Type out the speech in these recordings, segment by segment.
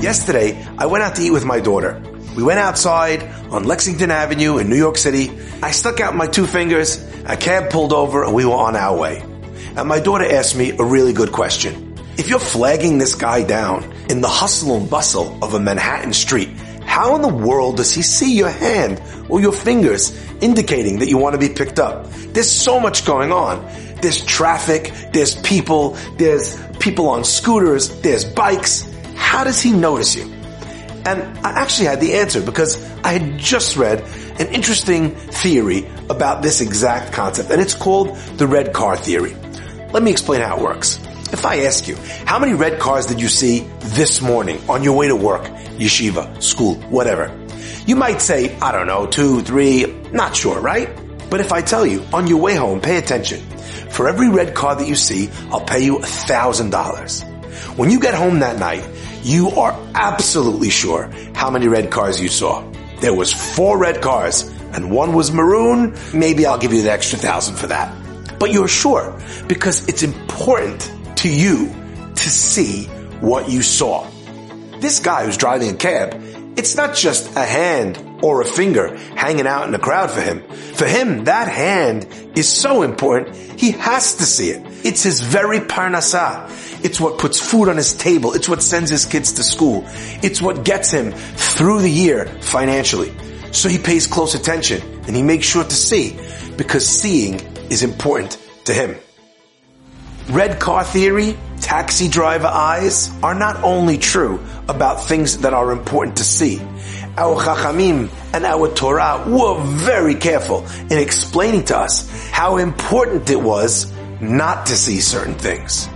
Yesterday, I went out to eat with my daughter. We went outside on Lexington Avenue in New York City. I stuck out my two fingers, a cab pulled over, and we were on our way. And my daughter asked me a really good question. If you're flagging this guy down in the hustle and bustle of a Manhattan street, how in the world does he see your hand or your fingers indicating that you want to be picked up? There's so much going on. There's traffic, there's people, there's people on scooters, there's bikes. How does he notice you? And I actually had the answer because I had just read an interesting theory about this exact concept, and it's called the red car theory. Let me explain how it works. If I ask you, how many red cars did you see this morning on your way to work, yeshiva, school, whatever? You might say, I don't know, two, three, not sure, right? But if I tell you, on your way home, pay attention. For every red car that you see, I'll pay you a thousand dollars. When you get home that night, you are absolutely sure how many red cars you saw. There was four red cars and one was maroon. Maybe I'll give you the extra thousand for that. But you're sure because it's important to you to see what you saw. This guy who's driving a cab, it's not just a hand or a finger hanging out in the crowd for him. For him, that hand is so important, he has to see it. It's his very parnasah. It's what puts food on his table. It's what sends his kids to school. It's what gets him through the year financially. So he pays close attention and he makes sure to see because seeing is important to him. Red car theory, taxi driver eyes are not only true about things that are important to see. Our Chachamim and our Torah were very careful in explaining to us how important it was not to see certain things.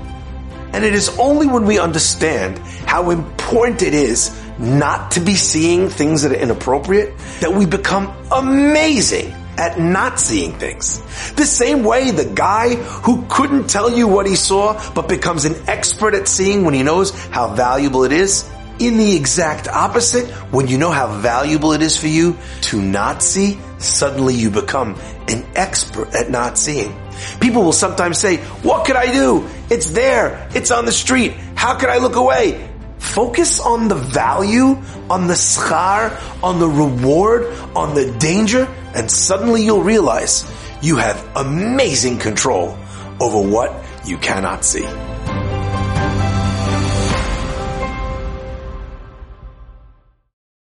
And it is only when we understand how important it is not to be seeing things that are inappropriate that we become amazing at not seeing things. The same way the guy who couldn't tell you what he saw but becomes an expert at seeing when he knows how valuable it is. In the exact opposite, when you know how valuable it is for you to not see, suddenly you become an expert at not seeing. People will sometimes say, what could I do? It's there. It's on the street. How could I look away? Focus on the value, on the schar, on the reward, on the danger, and suddenly you'll realize you have amazing control over what you cannot see.